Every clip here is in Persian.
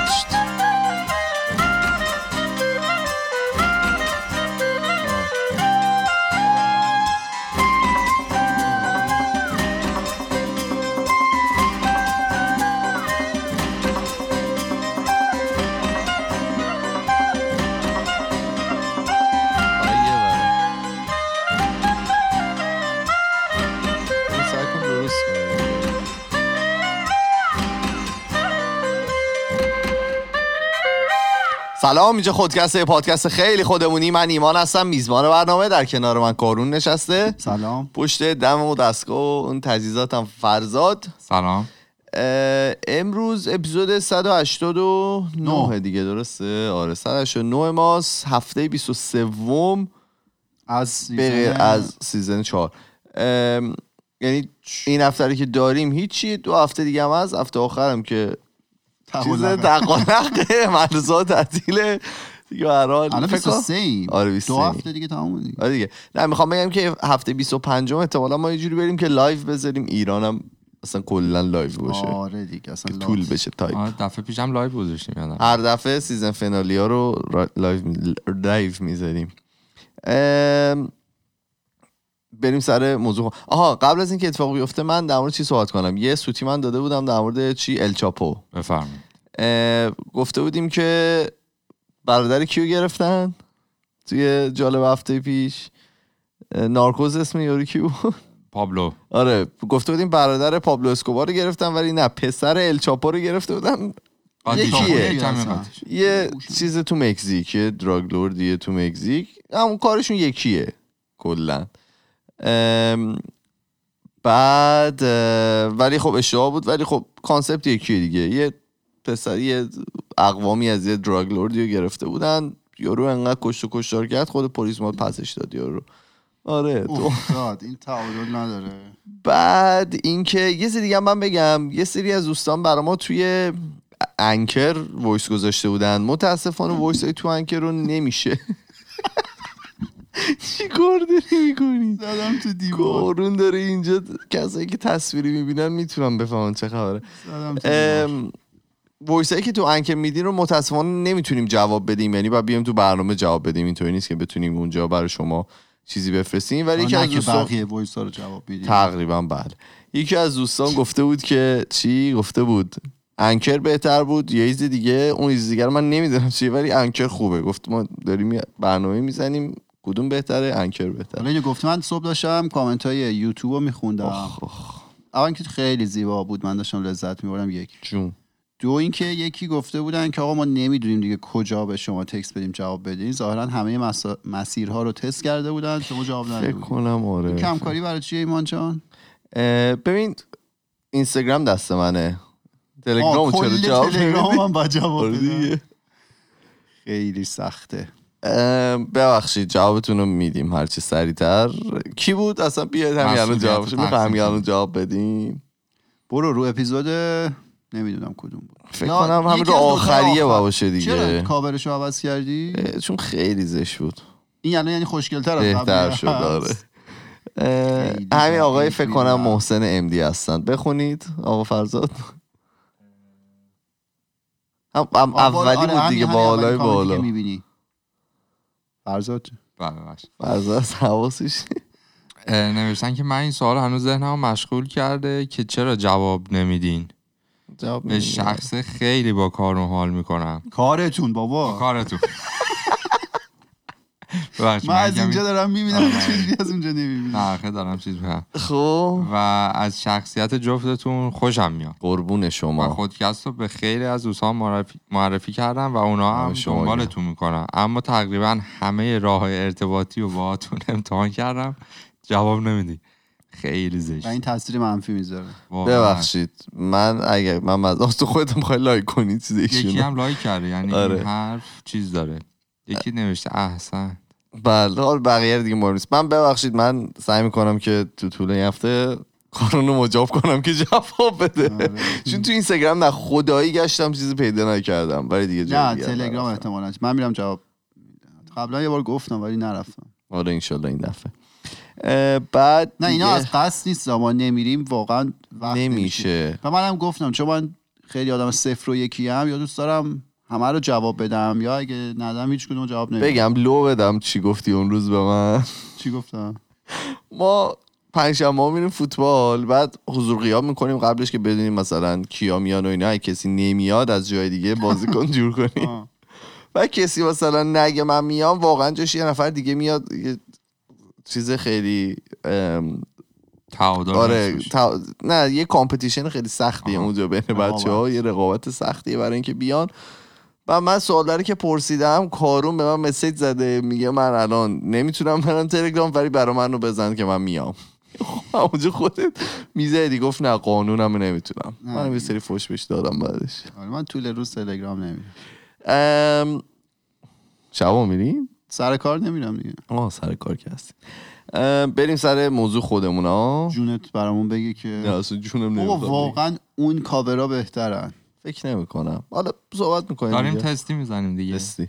touched. سلام اینجا خودکسته پادکست خیلی خودمونی. من ایمان هستم میزبان برنامه در کنار من کارون نشسته. سلام. پشت دم و دستگاه و اون تجهیزاتم فرزاد. سلام. امروز اپیزود 189 نه. دیگه درسته؟ آره 189 ماست. هفته 23 از season از season 4 یعنی این هفته رو که داریم هیچی دو هفته دیگه هم از هفته آخرم که چیز. دقالقه مدرسه تعطیله دیگه به هر حال الان فکر کنم- 23 ایم. آره، دو 23 هفته دیگه تموم دیگه. آره دیگه. نه می‌خوام بگم که هفته 25 احتمالا ما یه جوری بریم که لایو بذاریم. ایرانم اصلا کلا لایو باشه. آره دیگه اصلا طول. بشه تایپ. آره دفعه پیشم لایو گذاشتیم یادم. هر دفعه سیزن فینالی ها رو لایو لایو می‌ذاریم. بریم سر موضوع آها قبل از اینکه اتفاق بیفته من در مورد چی صحبت کنم؟ یه سوتی من داده بودم در مورد چی؟ الچاپو بفرمایید. گفته بودیم که برادر کیو گرفتن توی جالب هفته پیش؟ Narcos اسم یارو کی بود؟ پابلو. آره گفته بودیم برادر پابلو اسکوبار رو گرفتن ولی نه پسر الچاپو رو گرفته بودن یکیه. شد. یه چیز تو مکزیک یه drug lord یه تو مکزیک. همون کارشون یکیه کلا. بعد ولی خب اشتباه بود ولی خب concept یکیه دیگه. یه پسر یه اقوامی از یه drug lord ی رو گرفته بودن. یارو انقدر کشت و کشتار کرد خود پلیس ما پسش داد یارو. آره تو این تعادل نداره. بعد اینکه یه سری دیگه من بگم. یه سری از دوستان برا ما توی Anchor voice گذاشته بودن. متاسفانه voice های تو Anchor رو نمیشه. چی کار داری می‌کنی؟ زدم تو دیوار. کارون داره اینجا کسایی که تصویری می‌بینن می‌تونن بفهمن چه خبره. زدم تو دیوار. ام، voice هایی که تو Anchor میدین رو متاسفانه نمی‌تونیم جواب بدیم. یعنی باید بیام تو برنامه جواب بدیم. اینطوری نیست که بتونیم اونجا برای شما چیزی بفرستیم. ولی یکی از که دوستان ها رو جواب میدیم تقریبا بله. یکی از دوستان گفته بود که چی گفته بود؟ Anchor بهتر بود. یه چیز دیگه اون چیز دیگه رو من نمی‌دونم چیه ولی Anchor خوبه. گفت ما داریم برنامه می‌زنیم. کدوم بهتره؟ انکر بهتره. حالا اینو گفتی من صبح داشتم کامنت های یوتیوب رو میخوندم. اول که خیلی زیبا بود. من داشتم لذت میبردم یک. جون. دو اینکه یکی گفته بودن که آقا ما نمی‌دونیم دیگه کجا به شما تکس بدیم جواب بدین. ظاهرا همه مسا... مسیرها رو تست کرده بودن. شما جواب فکر ندادید کنم آره. کمکاری برای چیه ایمان جان؟ ببین اینستاگرام دست منه. تلگرام چرا جواب تلگرام؟ هم آره. خیلی سخته. ببخشید جوابتون رو میدیم هرچی سریعتر. کی بود؟ اصلا بیاید همین الان جوابش رو می‌خوام الان. جواب بدیم. برو رو اپیزود نمی‌دونم کدوم بود. فکر کنم همین رو آخریه آخر. باشه چرا دیگه کاورشو عوض کردی؟ چون خیلی زشت بود. این یعنی یعنی خوشگل‌تر از بهتر شد. آره. خیلی همین آقای فکر کنم. محسن امدی هستند بخونید آقا فرزاد. هم بالا- اولی آره، بود دیگه بالای بالا. می‌بینی. فرزاد بله. فرزاد حواسش. نوشتن که من این سوال هنوز ذهنمو مشغول کرده که چرا جواب نمیدین؟ جواب به. شخص خیلی با کارون حال می‌کنم. کارتون بابا. کارتون. من از اینجا دارم می‌بینم آره. چجوری از اونجا نمی‌بینم. نه آخه دارم چیز خب. و از شخصیت جفتتون خوشم میاد. قربون و شما خودکست رو به خیلی از دوستان معرفی, معرفی کردم و اونا هم شما دنبالتون می‌کنن اما تقریبا همه راه ارتباطی رو باهاتون امتحان کردم. جواب نمیدی. خیلی و زشت این تاثیر منفی می‌ذاره. ببخشید. من اگر من از تو خودت می‌خوای لایک کنی چیز یکی هم لایک کرده یعنی آره. این حرف چیز داره. یکی نوشته احسن. بله حال بقیه دیگه مهم نیست. من ببخشید من سعی می‌کنم که تو طول این هفته کارون رو مجاب کنم که جواب بده. آره. چون تو اینستاگرام نه خدایی گشتم چیزی پیدا نکردم ولی دیگه نه تلگرام. احتمالاً من میرم جواب. قبلا یه بار گفتم ولی نرفتم. آره انشالله این دفعه. بعد نه اینا از قصد نیست ما نمیریم. واقعا وقت نمیشه. و منم گفتم چون من خیلی آدم صفر و یکی هم یا دوست دارم همه رو جواب بدم یا اگه ندم هیچ کدوم جواب نمیدم بگم لو بدم چی گفتی اون روز به من چی گفتم ما پنجشنبه میریم فوتبال بعد حضور غیاب می‌کنیم قبلش که بدونیم مثلا کیا میان و اینا اگه کسی نمیاد از جای دیگه بازیکن جور کنیم. و کسی مثلا نگه من میام واقعا جاش یه نفر دیگه میاد یه چیز خیلی ام، تعادل آره. تا- نه یه competition خیلی سختیه. اونجا بین. بچه ها یه رقابت سختیه برای اینکه بیان و من سوال که پرسیدم کارون به من message زده میگه من الان نمی‌تونم برم تلگرام ولی برای من رو بزن که من میام. اونجا خودت می‌زدی؟ گفت نه قانونم نمی‌تونم. من یه سری فوش بهش دادم بعدش. آره من طول روز تلگرام نمیرم شبا میری؟ سر کار نمیرم دیگه. آه سر کار که هستی. بریم سر موضوع خودمون ها جونت برامون بگه که نه اصلا جونم. واقعا اون کاورا بهترن. فکر نمی کنم حالا صحبت می‌کنیم داریم تستی می‌زنیم دیگه. تستی.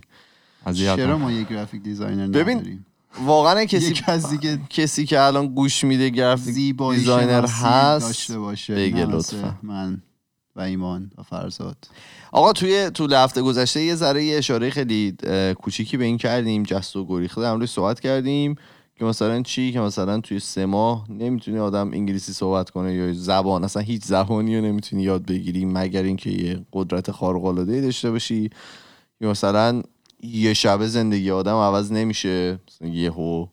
چرا. ما یه graphic designer ببین، نداریم؟ واقعا کسی یک از دیگه کسی که الان گوش میده graphic designer هست داشته باشه بگه لطفا. من و ایمان و فرزاد. آقا توی طول هفته گذشته یه ذره یه اشاره خیلی کوچیکی به این کردیم جست و گریخته در موردش صحبت کردیم. که مثلا چی؟ که مثلا توی سه ماه نمی‌تونی آدم انگلیسی صحبت کنه یا زبان اصلا هیچ زبانی رو نمی‌تونی یاد بگیری مگر اینکه یه قدرت خارق العاده داشته باشی. یا مثلا یه شبه زندگی آدم عوض نمیشه یهو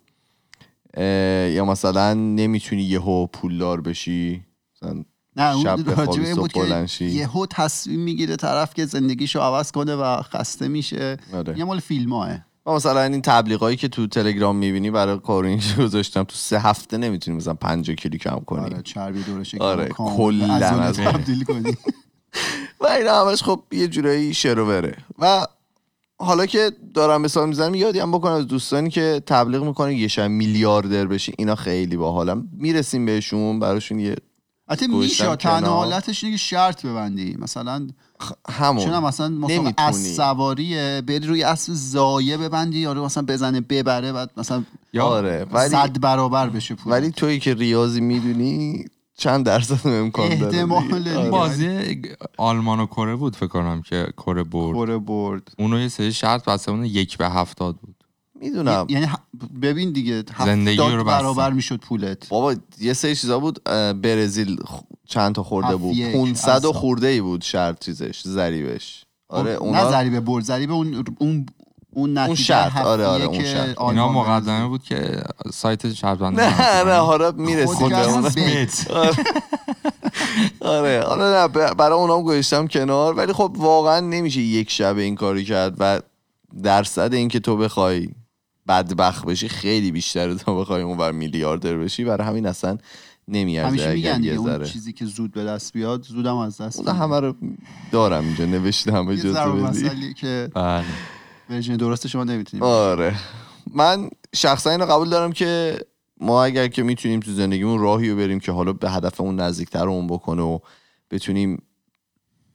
یا مثلا نمی‌تونی یهو پولدار بشی. مثلا نه شب اون بخوابی، صبح که. یهو تصمیم می‌گیره طرف که زندگیشو عوض کنه و خسته میشه. آره. یه مال فیلم هاه و مثلا این تبلیغایی که تو تلگرام می‌بینی برای کارون گذاشتم تو سه هفته نمی‌تونی مثلا 50 کیلو کم کنی. آره چربی دورش آره، کلاً. از از- تبدیل کنی. و این همش خب یه جورایی شروره و حالا که دارم مثال می‌زنم یادی هم بکنم از دوستانی که تبلیغ می‌کنه یه شب میلیاردر بشی اینا خیلی باحالم می‌رسیم بهشون براشون یه حتی میشه تنها. حالتش اینه که شرط ببندی مثلا همون چون هم مثلا نمی‌تونی. از سواریه بری روی اسب زایه ببندی یا مثلا بزنه ببره بعد مثلا آره ولی صد برابر بشه پول ولی تویی که ریاضی می‌دونی چند درصد امکان داره احتمال. آره. بازی آلمان و کره بود فکر کنم که کره برد کره برد اونو یه سری شرط بسته اون یک به هفتاد بود می‌دونم یعنی ببین دیگه زندگی رو. برابر می‌شد پولت بابا یه سری چیزا بود برزیل چند تا خورده بود یک 500 و اصلا. خورده ای بود شرط چیزش ضریبش آره نه اونا ضریبه برد ضریبه اون اون اون نتیجه شرط، آره، آره، اون شرط. اینا. مقدمه بود که سایت شرط بندی نه نه حالا می‌رسیم خود به اون بیت. آره حالا نه ب- برای اونام گذاشتم کنار ولی خب واقعا نمیشه یک شب این کاری کرد و درصد اینکه تو بخوای بدبخت بشی خیلی بیشتره تا بخوای اونور میلیاردر بشی. برای همین اصلا نمیارزه همیشه میگن یه اون چیزی که زود به دست بیاد زودم از دست میره. همه رو دارم اینجا نوشتم یه ضرب بدی. مسئله که بله. ورژن درست شما نمی‌تونیم آره. من شخصا اینو قبول دارم که ما اگر که می‌تونیم تو زندگیمون راهی رو بریم که حالا به هدفمون نزدیکتر اون بکنه و بتونیم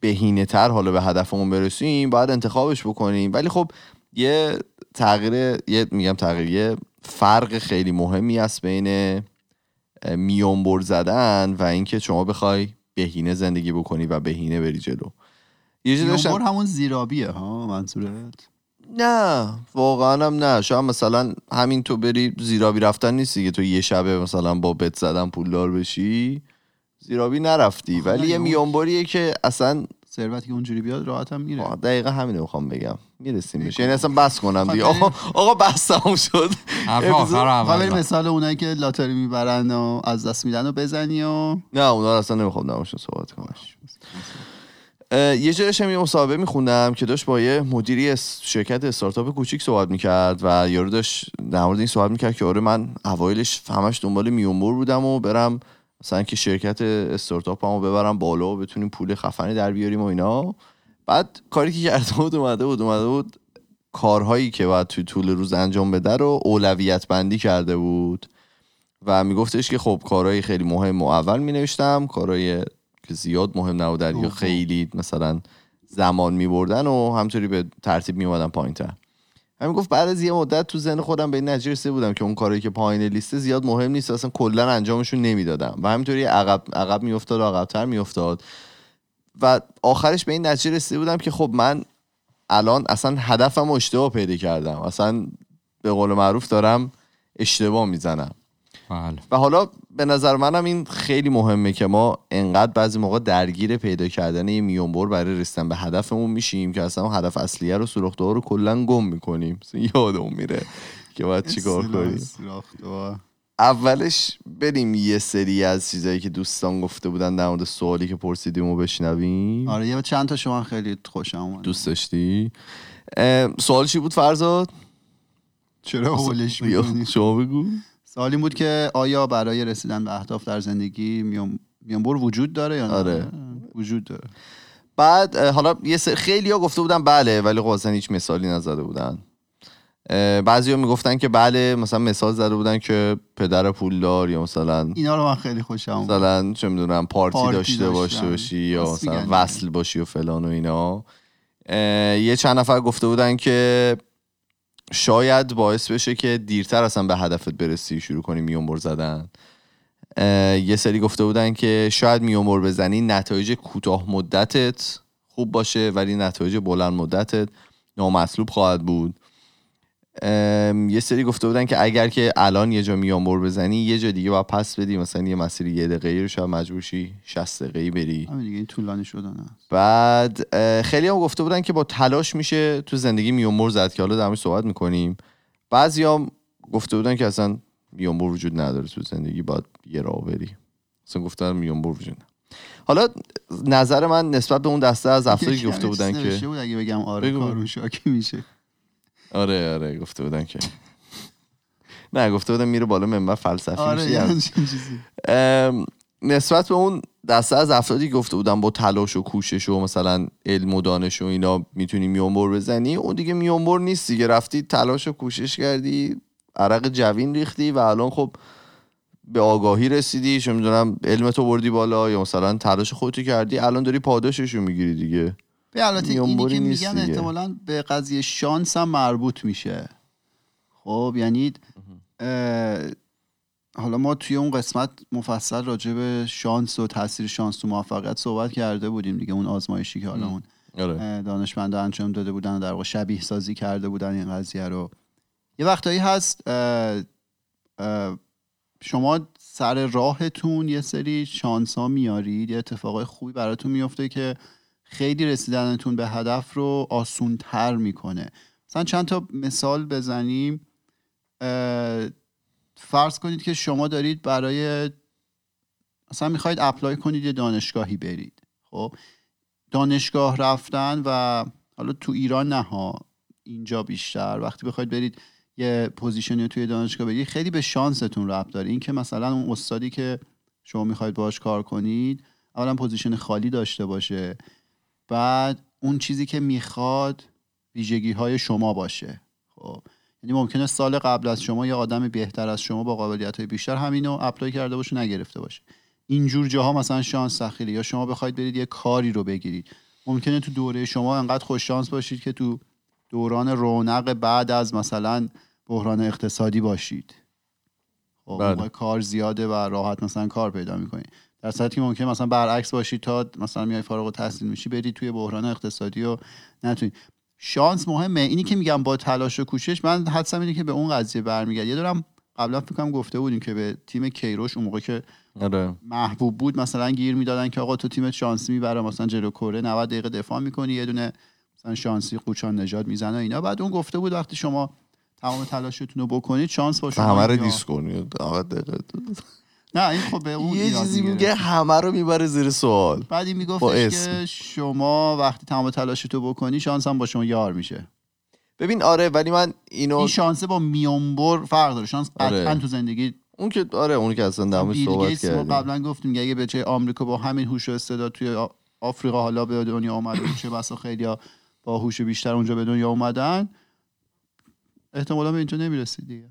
بهینه تر حالا به هدفمون برسیم باید انتخابش بکنیم. ولی خب یه تغییر یه میگم تغییر یه فرق خیلی مهمی است بین اه، میانبر زدن و اینکه شما بخوای بهینه زندگی بکنی و بهینه بری جلو. یه داشتم- همون زیرابیه ها منظورت؟ نه واقعا هم نه. شاید مثلا همین تو بری زیرابی رفتن نیستی که تو یه شبه مثلا با بت زدن پولدار بشی زیرابی نرفتی. ولی یه میانبریه که اصلا ثروتی که اونجوری بیاد راحت هم میره. دقیقا همینو می‌خوام بگم. می‌رسیم بهش یعنی اصلا بس کنم دیگه. خب، آقا آقا بس تموم شد. حالا مثال اونایی که لاتاری می‌برن و از دست میدن و بزنی و نه اونا رو اصلا نمی‌خوام نماشون صحبت کنم. یه جا داشتم یه مصاحبه میخوندم که داشت با یه مدیری شرکت استارتاپ کوچیک صحبت می‌کرد و یارو داشت در مورد این صحبت می‌کرد که آره من اوایلش همش دنبال میونبر بودم و برم مثلا که شرکت استارتاپ ببرم بالا و بتونیم پول خفنی در بیاریم و اینا. بعد کاری که کرده بود اومده بود اومده بود کارهایی که باید توی طول روز انجام بده رو اولویت بندی کرده بود و میگفتش که خب کارهای خیلی مهم و اول می نوشتم کارهای که زیاد مهم نبودن یا. خیلی مثلا زمان می بردن و همطوری به ترتیب می اومدن پایین تر همین گفت بعد از یه مدت تو ذهن خودم به این نتیجه رسیده بودم که اون کارهایی که پایین لیست زیاد مهم نیست اصلا کلا انجامشون نمی‌دادم. و همینطوری عقب عقب میافتاد و عقبتر میافتاد. و آخرش به این نتیجه رسیده بودم که خب من الان اصلا هدفم رو اشتباه پیدا کردم. اصلا به قول معروف دارم اشتباه می‌زنم. بله. و حالا به نظر منم این خیلی مهمه که ما انقدر بعضی موقع درگیر پیدا کردن یه میونبر برای رسیدن به هدفمون میشیم که اصلا هدف اصلیه رو سوراخ‌دار رو کلا گم می‌کنیم. یادمون میره که باید چیکار کنیم. اولش بریم یه سری از چیزایی که دوستان گفته بودن در مورد سوالی که پرسیدیم و بشنویم. آره یه چند تا شما خیلی خوشم اومد دوست داشتی؟ سوال چی بود فرزاد؟ چرا هولش یا می‌کنی؟ شما بگو. سوال این بود که آیا برای رسیدن به اهداف در زندگی میان میانبر وجود داره یا نه؟ آره. وجود داره. بعد حالا یه سر خیلی ها گفته بودن بله ولی خب اصلا هیچ مثالی نزده بودن. بعضی ها می‌گفتن که بله مثلا مثال زده بودن که پدر پولدار یا مثلا اینا رو من خیلی خوشم مثلا چه می‌دونم پارتی, پارتی داشته. باشه باشی یا مثلا. وصل باشی و فلان و اینا یه چند نفر گفته بودن که شاید باعث بشه که دیرتر اصلا به هدفت برسی شروع کنی میونبر زدن یه سری گفته بودن که شاید میونبر بزنی نتایج کوتاه مدتت خوب باشه ولی نتایج بلند مدتت نامطلوب خواهد بود یه سری گفته بودن که اگر که الان یه جا میانبر بزنی یه جا دیگه باید پس بدی. مثلا یه مسیر یه دقیقه رو شاید مجبور شی 60 دقیقه بری. همین دیگه این طولانی شدن بعد خیلی هم گفته بودن که با تلاش میشه تو زندگی میانبر زد که حالا در صحبت می‌کنیم. بعضی هم گفته بودن که اصلا میانبر وجود نداره تو زندگی باید یه راه بری. اصلا گفتن میانبر وجود نداره. حالا نظر من نسبت به اون دسته از افرادی گفته بودن که بود اگه بگم آره. کارون شاکی میشه. آره آره گفته بودن که. نه گفته بودن میره بالا منبر فلسفی آره میشه یعنی. نسبت به اون دسته از افرادی گفته بودن با تلاش و کوشش و مثلا علم و دانش و اینا می‌تونی میونبر بزنی اون دیگه میونبر نیست دیگه. رفتی تلاش و کوشش کردی عرق جوین ریختی و الان خب به آگاهی رسیدی. چه می‌دونم علم تو بردی بالا یا مثلا تلاش خودتو کردی الان داری پاداشش رو می‌گیری دیگه. به البته اینی که میگن. احتمالا به قضیه شانس هم مربوط میشه. خب یعنی حالا ما توی اون قسمت مفصل راجع به شانس و تاثیر شانس تو موفقیت صحبت کرده بودیم دیگه اون آزمایشی که حالا اون آره. دانشمندا انجام داده بودن و در واقع شبیه سازی کرده بودن این قضیه رو. یه وقتایی هست اه، اه، شما سر راهتون یه سری شانس ها میارید یه اتفاقای خوبی براتون میفته که خیلی رسیدنتون به هدف رو آسون تر می‌کنه. مثلا چند تا مثال بزنیم. فرض کنید که شما دارید برای مثلا می‌خواید apply کنید یه دانشگاهی برید. خب؟ دانشگاه رفتن و حالا تو ایران نه ها اینجا بیشتر. وقتی بخواید برید یه position ی توی دانشگاه بگیرید خیلی به شانستون ربط داره. این که مثلا اون استادی که شما می‌خواید باش کار کنید اولا position خالی داشته باشه. بعد اون چیزی که می‌خواد ویژگی های شما باشه. خب یعنی ممکنه سال قبل از شما یه آدم بهتر از شما با قابلیت های بیشتر همینو apply کرده باشه نگرفته باشه. اینجور جاها مثلا شانس دخیله یا شما بخواید برید یه کاری رو بگیرید. ممکنه تو دوره شما انقدر خوش شانس باشید که تو دوران رونق بعد از مثلا بحران اقتصادی باشید. خب بله. کار زیاده و راحت مثلا کار پیدا می‌کنید. در صورتی که ممکنه مثلا برعکس باشید تا مثلا میای فارغ التحصیل میشی برید توی بحران اقتصادی و نتونید شانس مهمه. اینی که میگم با تلاش و کوشش من حدسم اینه که به اون قضیه برمیگرد. یه دارم قبلا فکر کنم گفته بودیم که به تیم کیروش اون موقع که آره. محبوب بود مثلا گیر می‌دادن که آقا تو تیمت شانسی می‌بره مثلا جلو کره 90 دقیقه دفاع می‌کنی یه دونه مثلا شانسی قوچان نجات می‌زنه اینا. بعد اون گفته بود وقتی شما تمام تلاشتون رو بکنید شانس با شما همه رو دیس کنی آقا دقیقه. نه این خب به اون یه چیزی. میگه همه رو می‌بره زیر سوال. بعد این میگفتش. که شما وقتی تمام تلاشتو بکنی شانس هم با شما یار میشه. ببین آره ولی من اینو این شانسه با میانبر فرق داره. شانس آره. قطعا تو زندگی اون که آره اون که اصلا بیل صحبت کردیم. قبلا گفتیم اگه به جای آمریکا با همین هوش و استعداد توی آفریقا حالا به دنیا اومده بود، چه بسا خیلی با هوش بیشتر اونجا به دنیا اومدن احتمالا به اینجا نمی‌رسید دیگه.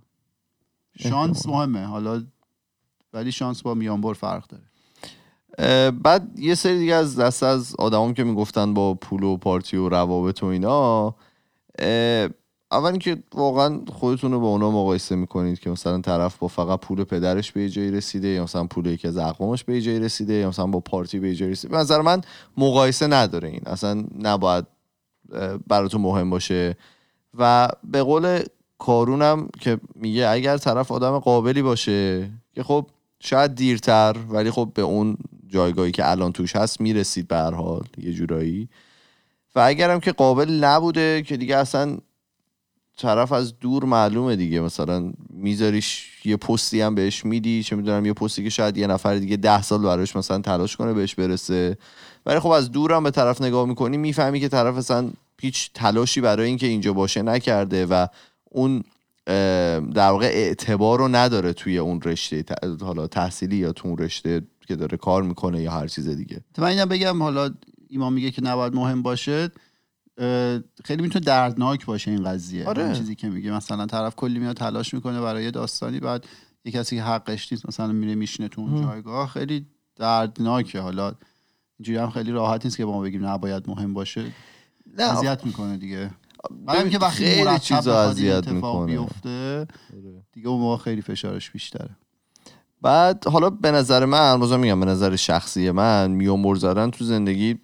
شانس مهمه. حالا ولی شانس با میانبر فرق داره. بعد یه سری دیگه از دست از آدمام که می‌گفتن با پول و پارتی و روابط و اینا اول اینکه واقعا خودتون رو با اونا مقایسه می‌کنید که مثلا طرف با فقط پول پدرش به جایی رسیده یا مثلا پول یکی از اقوامش به جایی رسیده یا مثلا با پارتی به جایی رسیده. به نظر من مقایسه نداره این. اصلا نباید براتون مهم باشه. و به قول کارونم که میگه اگر طرف آدم قابلی باشه که خب شاید دیرتر ولی خب به اون جایگاهی که الان توش هست می‌رسید به هر حال یه جورایی. و اگرم که قابل نبوده که دیگه اصلا طرف از دور معلومه دیگه. مثلا میذاریش یه پستی هم بهش میدی چه می‌دونم یه پستی که شاید یه نفر دیگه ده سال براش مثلا تلاش کنه بهش برسه. ولی خب از دور هم به طرف نگاه می‌کنی می‌فهمی که طرف اصلا هیچ تلاشی برای اینکه اینجا باشه نکرده و اون در واقع اعتبار رو نداره توی اون رشته حالا تحصیلی یا تو اون رشته که داره کار می‌کنه یا هر چیز دیگه. تو من اینم بگم حالا ایمان میگه که نباید مهم باشه خیلی می‌تونه دردناک باشه این قضیه. آره. این چیزی که میگه مثلا طرف کلی میاد تلاش می‌کنه برای داستانی بعد یه کسی که حقش نیست مثلا میره میشینه تو اون جایگاه خیلی دردناکه. حالا اینجوری هم خیلی راحت نیست که با ما بگیم نباید مهم باشه. نه. اذیت می‌کنه دیگه. بعد ببین، اینکه وقتی خیلی چیزا اذیت می‌کنه. بیفته دیگه اون موقع خیلی فشارش بیشتره. بعد حالا به نظر من بازم میگم به نظر شخصی من میومور زدن تو زندگی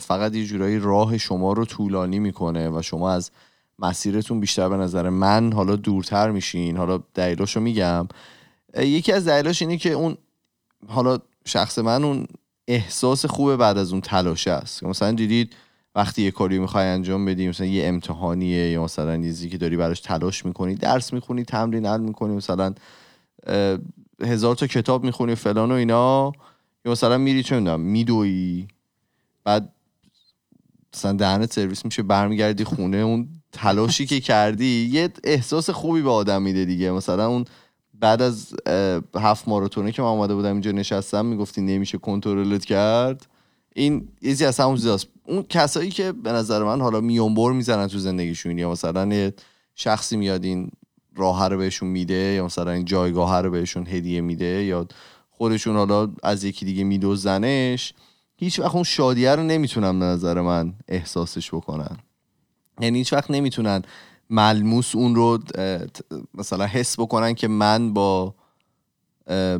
فقط یه جورایی راه شما رو طولانی می‌کنه و شما از مسیرتون بیشتر به نظر من حالا دورتر میشین. حالا دلیلاشو میگم. یکی از دلیلاش اینه که اون حالا شخص من اون احساس خوبه بعد از اون تلاشه است. که مثلا دیدید وقتی یه کاری می‌خوای انجام بدی مثلا یه امتحانیه یا مثلا یه چیزی که داری براش تلاش می‌کنی درس می‌خونی تمرین حل می‌کنی مثلا هزار تا کتاب می‌خونی فلان و اینا یا مثلا میری چه می‌دونم میدوی بعد مثلا دهنت سرویس میشه برمیگردی خونه اون تلاشی که کردی یه احساس خوبی به آدم میده دیگه. مثلا اون بعد از هفت ماراتونه که من آمده بودم اینجا نشستم می‌گفتی نمیشه کنترلت کرد. این یزی از همون اون کسایی که به نظر من حالا میونبر می‌زنن تو زندگیشون یا مثلا یه شخصی میاد این راه رو بهشون میده یا مثلا این جایگاه رو بهشون هدیه میده یا خودشون حالا از یکی دیگه میدوزنش هیچ وقت اون شادیه رو نمی‌تونن به نظر من احساسش بکنن. یعنی هیچ وقت نمی‌تونن ملموس اون رو مثلا حس بکنن که من با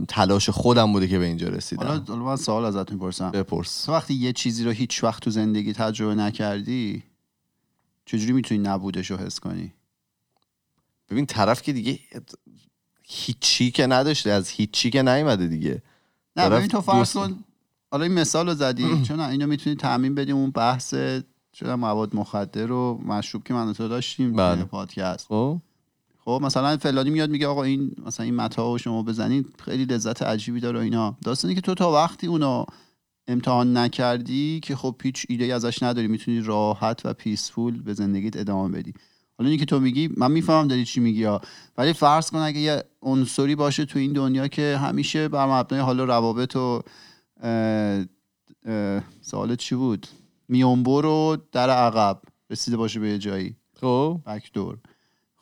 تلاش خودم بوده که به اینجا رسیدم. حالا من سوال ازت می‌پرسم. بپرس. تو وقتی یه چیزی رو هیچ وقت تو زندگی تجربه نکردی چجوری می‌تونی نبودش رو حس کنی؟ ببین طرف که دیگه هیچی که نداشته از هیچی که نیومده دیگه. نه ببین تو فرض کن حالا این مثال رو زدی. چون اینو می‌تونی تعمین بدیم اون بحث چون مواد مخدر و مشروب که من تو داشتیم بله. پادکست. خب. خب مثلا فلانی میاد میگه آقا این مثلا این متا رو شما بزنید خیلی لذت عجیبی داره و اینا. داستانی که تو تا وقتی اونو امتحان نکردی که خب هیچ ایده ازش نداری می‌تونی راحت و پیسفول به زندگیت ادامه بدی. حالا اینی که تو میگی من می‌فهمم داری چی میگی ها. ولی فرض کن اگه یه عنصری باشه تو این دنیا که همیشه بر مبنای حالا روابط و سوالت چی بود؟ میونبر رو در عقب رسیده باشه به یه جایی. خب. بکدور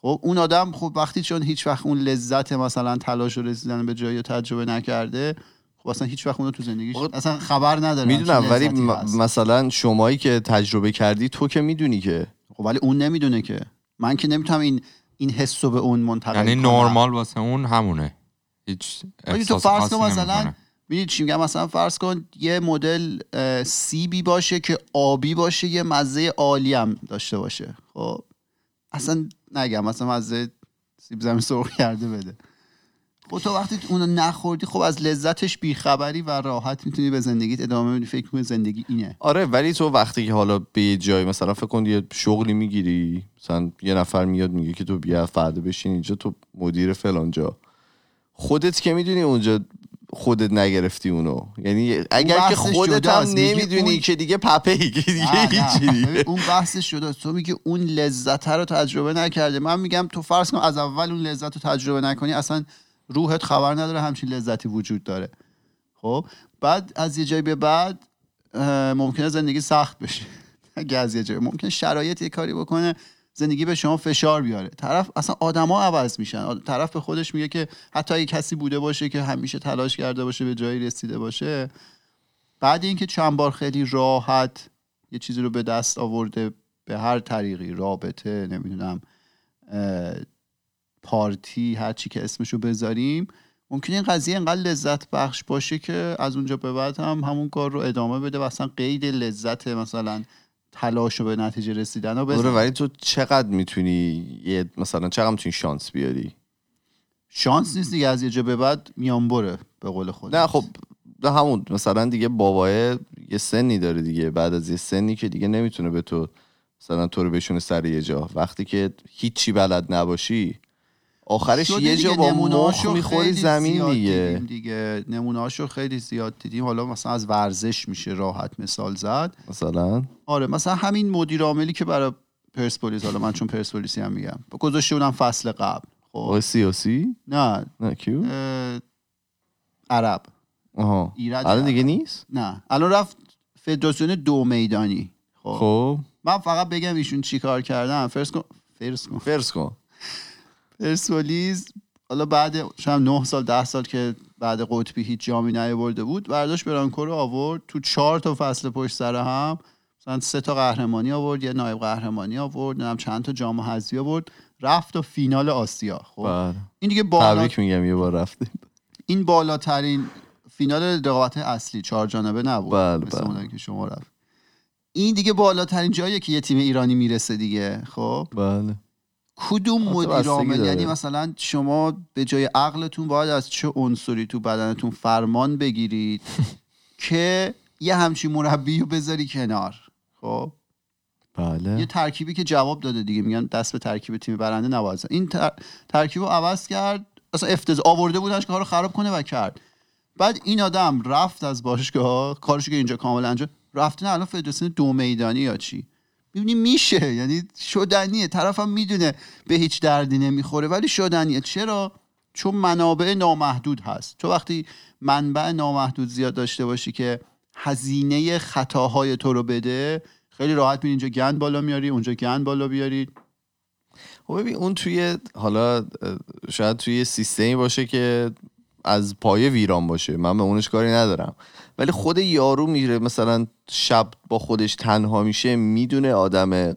خب اون آدم خب وقتی چون هیچ وقت اون لذت مثلا تلاش و رسیدن به جایی رو تجربه نکرده خب اصلا هیچ وقت اون رو تو زندگیش آقا، اصلا خبر نداره می‌دونم ولی م-. مثلا شمایی که تجربه کردی تو که می‌دونی که خب ولی اون نمی‌دونه که من که نمی‌تونم این این حس رو به اون منتقل یعنی. نرمال واسه اون همونه هیچ تو فرض کن مثلا. می‌دونی چی میگم مثلا فرض کن یه مدل سیبی باشه که آبی باشه یه مزه عالی هم داشته باشه خب اصلا نگم مثلا مزه سیب زمین سرخ کرده بده. خب تو وقتی اونو نخوردی خب از لذتش بیخبری و راحت می‌تونی به زندگیت ادامه بدی فکر کنی زندگی اینه. آره ولی تو وقتی که حالا به یه جای مثلا فکر کن یه شغلی می‌گیری مثلا یه نفر میاد میگه که تو بیا فردا بشین اینجا تو مدیر فلانجا. خودت که می‌دونی اونجا خودت نگرفتی اونو. یعنی اگر که بحث خودت هم نمی‌دونی اون- که دیگه پپه ای که دیگه. هیچی اون بحثش شده تو میگه اون لذت رو تجربه نکرده من میگم تو فرض کن از اول اون لذت رو تجربه نکنی اصلا روحت خبر نداره همچین لذتی وجود داره. خب؟ بعد از یه جایی به بعد ممکنه زندگی سخت بشه. اگه از یه جایی ممکنه شرایط یه کاری بکنه. زندگی به شما فشار بیاره. طرف اصلا آدما عوض میشن. طرف به خودش میگه که حتی اگه کسی بوده باشه که همیشه تلاش کرده باشه به جایی رسیده باشه بعد اینکه چند بار خیلی راحت یه چیزی رو به دست آورده به هر طریقی رابطه نمی‌دونم پارتی هر چی که اسمشو بذاریم ممکنه این قضیه انقدر لذت بخش باشه که از اونجا به بعد هم همون کار رو ادامه بده و اصلا قید لذت مثلا تلاش و به نتیجه رسیدن آره بزنه ولی تو چقدر می‌تونی یه مثلا چقدر می‌تونی شانس بیاری؟ شانس نیست دیگه از یه جا به بعد میان بره به قول خود نه خب نه همون مثلا دیگه باباه یه سنی داره دیگه. بعد از یه سنی که دیگه نمی‌تونه به تو مثلا تو رو بشونه سر یه جا. وقتی که هیچی بلد نباشی آخرش یه جا با مخ می‌خوری زمین دیگه. دیگه. نمونهاشو خیلی زیاد دیدیم. حالا مثلا از ورزش میشه راحت مثال زد. مثلا؟ آره مثلا همین مدیر عاملی که برای پرسپولیس حالا من چون پرسپولیسی هم میگم گذاشته بودم فصل قبل. خب. سیاسی؟ نه. نه کیو؟ اه، عرب. آها. الان دیگه. نیست؟ نه. الان رفت فدراسیون دو میدانی. خب. خب. من فقط بگم ایشون چی کار کردن. فرض کن فرض کن. فرض کن. پرسپولیس حالا بعد شاید 9 سال ده سال که بعد قطبی هیچ جامی نیاورده بود برداشت برانکو رو آورد. تو چهار تا فصل پشت سر هم مثلا سه تا قهرمانی آورد یه نایب قهرمانی آورد نمی‌دونم چند تا جام حذفی آورد. رفت تا فینال آسیا. خب بله. این دیگه بالا تبریک میگم یه بار رفتیم. این بالاترین فینال رقابت اصلی چهار جانبه نبود. بله، مثل بله. اونایی که شما رفت. این دیگه بالاترین جاییه که یه تیم ایرانی می‌رسه دیگه خب؟ بله. کدوم مدیر عامل. یعنی مثلا شما به جای عقلتون باید از چه عنصری تو بدنتون فرمان بگیرید که یه همچین مربی رو بذاری کنار؟ خب؟ بله. یه ترکیبی که جواب داده دیگه. میگن دست به ترکیب تیم برنده زد. این تر... ترکیب رو عوض کرد. اصلا افتضاح آورده بودنش که کارو خراب کنه و کرد. بعد این آدم رفت از باشگاه. کارش که اینجا کامل انجام رفته نه الان فدراسیون دو میدانی یا چی؟ می‌بینی میشه. یعنی شدنیه. طرفم می‌دونه به هیچ دردی نمی‌خوره. ولی شدنیه. چرا؟ چون منابع نامحدود هست. تو وقتی منبع نامحدود زیاد داشته باشی که هزینه خطاهای تو رو بده خیلی راحت میری اینجا گند بالا میاری اونجا گند بالا بیاری. خب ببین اون توی حالا شاید توی سیستمی باشه که از پایه ویران باشه. من به اونش کاری ندارم. ولی خود یارو میره مثلا شب با خودش تنها میشه می‌دونه آدم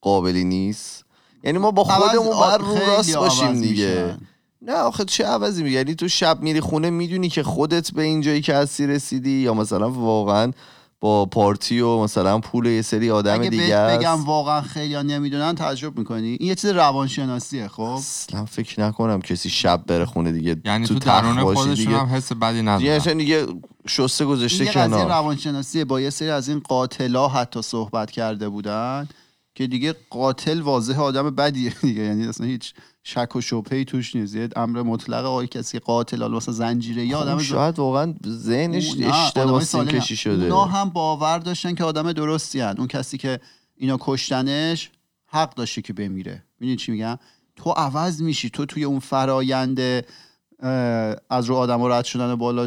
قابلی نیست. یعنی ما با خودمون باید رو راست باشیم دیگه. نه آخه چه عوضی می یعنی تو شب میری خونه می‌دونی که خودت به این جایی که هستی رسیدی یا مثلا واقعا با پارتی و مثلا پول یه سری آدم اگه دیگه بهت بگم. واقعا خیلی ها نمی‌دونن تعجب می‌کنی. این یه چیز روانشناسیه خب؟ اصلا فکر نکنم کسی شب بره خونه دیگه. یعنی تو, تخت درون خودشون هم حس بدی ندارن اصلا دیگه شسته گذاشته یه قضیه کنار. روانشناسیه با یه سری از این قاتلا حتی صحبت کرده بودن که دیگه قاتل واضح آدم بدیه دیگه. یعنی اصلا هیچ شک و شبهه‌ای توش نیست. یه امر مطلق آقای کسی قاتل حالا مثلا زنجیره یا خب آدم شاید واقعا ذهنش اشتباه. کشی شده. اونا هم باور داشتن که آدم درستی هن. اون کسی که اینا کشتنش حق داشته که بمیره. می‌دونی چی میگم؟ تو عوض میشی. تو توی اون فرایند اه، از رو آدم رد شدن بالا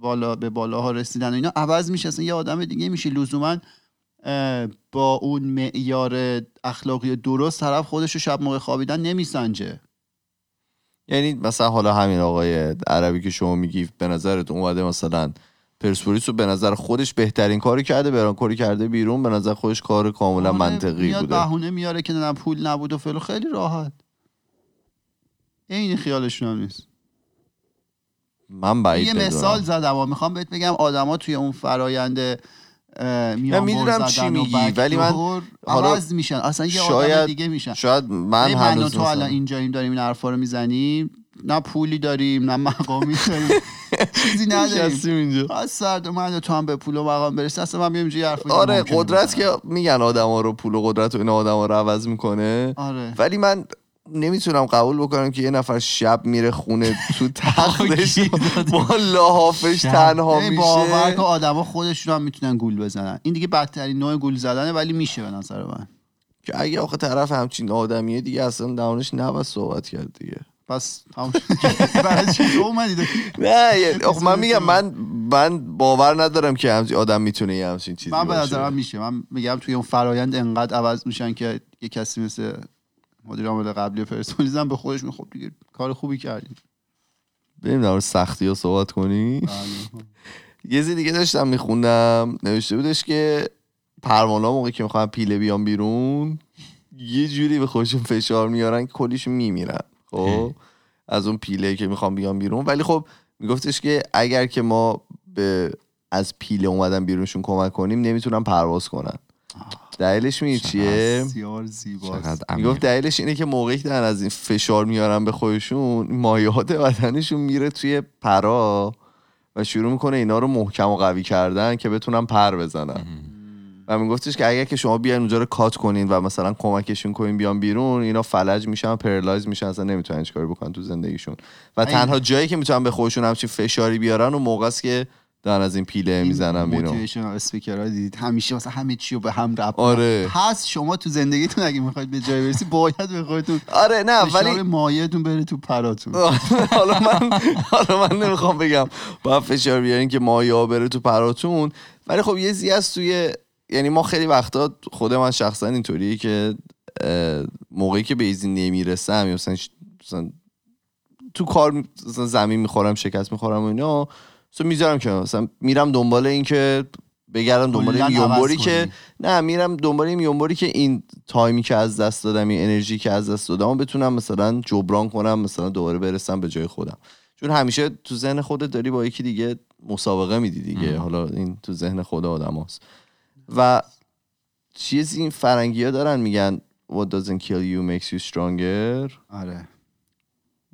بالا به بالاها رسیدن و اینا عوض میشه اصلا یه آدم دیگه میشه لزوما با اون معیار اخلاقی درست طرف خودش رو شب موقع خوابیدن نمیسنجه. یعنی مثلا حالا همین آقای عربی که شما میگی به نظرت اومده مثلا پرسپولیس رو به نظر خودش بهترین کاری کرده برانکوری کرده بیرون به نظر خودش کار کاملا منطقی میاد بوده. بهونه میاره که نه پول نبود و فلو خیلی راحت. این خیالشون هم نیست. من بعید یه. مثال زدم و می‌خوام بهت بگم آدما توی اون فرایند میان می‌دونم چی میگی، ولی من حالا عوض میشن. اصلا یه آدم شاید- دیگه میشن. شاید من من, من و هنوز تو الان اینجاییم داریم این حرفا رو می‌زنیم نه پولی داریم نه مقامی داریم چیزی نداریم. اینجا. از سرد من تو هم به پول و مقام برسه اصلا من یه حرف آره قدرت. که میگن آدما رو پول و قدرت و این آدما رو عوض می‌کنه. آره. ولی من نمی‌تونم قبول بکنم که یه نفر شب میره خونه تو تختش. با لحافش تنها باور میشه. کن آدما خودشون هم می‌تونن گول بزنن. این دیگه بدترین نوع گول زدنه ولی میشه به نظر من. که اگه آخه طرف همچین آدمیه دیگه اصلا درونش نباید صحبت کرد دیگه. پس. برای چی اومدی؟ نه آخه من میگم من من باور ندارم که همچین آدم می‌تونه یه همچین چیزی من به نظرم میشه. من میگم توی اون فرایند انقدر عوض میشن که یه کسی مثل مدیر عامل قبلی پرسپولیس هم به خودش می‌خواد دیگه کار خوبی کردی بریم در سختی ها صحبت کنی. یه چیز دیگه داشتم میخوندم. نوشته بودش که پروانه موقعی که می‌خوام پیله بیام بیرون یه جوری به خودشون فشار میارن که کلیشون میمیرن. خب. از اون پیله که می‌خوام بیان بیرون. ولی خب میگفتش که اگر که ما به از پیله اومدن بیرونشون کمک کنیم نمی‌تونن پرواز کنن. دلیلش میگه چیه؟ بسیار زیباست. می‌گفت دلیلش اینه که موقعی که دارن از این فشار میارن به خودشون مایعات بدنشون میره توی پرا و شروع می‌کنه اینا رو محکم و قوی کردن که بتونن پر بزنن. و میگفتش که اگر که شما بیاین اونجا رو cut کنین و مثلا کمکشون کنین بیان بیرون اینا فلج میشن paralyze میشن اصلا نمی‌تونن چیکاری بکنن تو زندگیشون. و تنها جایی که می‌تونن به خودشون همچین فشاری بیارن اون موقع است که دارن از این پیله می‌زنن بیرون. motivational speaker ها دیدید. همیشه مثلا همه چی رو به هم ربط آره. پس شما تو زندگیتون اگه می‌خواید به جای برسی باید به خودتون آره نه ولی مایعتون بره تو پراتون. حالا من حالا من نمی‌خوام بگم باید فشار بیارین که مایه بره تو پراتون. ولی خب یه زی از توی یعنی ما خیلی وقتا خود من شخصا اینطوریه که موقعی که به ایزی نمی‌رسم یا مثلا, تو کار زمین می‌خورم شکست می‌خورم و اینا مثلا می‌ذارم که مثلا میرم دنبال این که بگردم دنبال این یونبوری. که نه میرم دنبال این یونبوری که این تایمی که از دست دادم این انرژی که از دست دادم بتونم مثلا جبران کنم مثلا دوباره برسم به جای خودم. چون همیشه تو ذهن خودت داری با یکی دیگه مسابقه میدی دیگه. حالا این تو ذهن خود آدم. و چیزی این فرنگی ها دارن میگن what doesn't kill you makes you stronger. آره.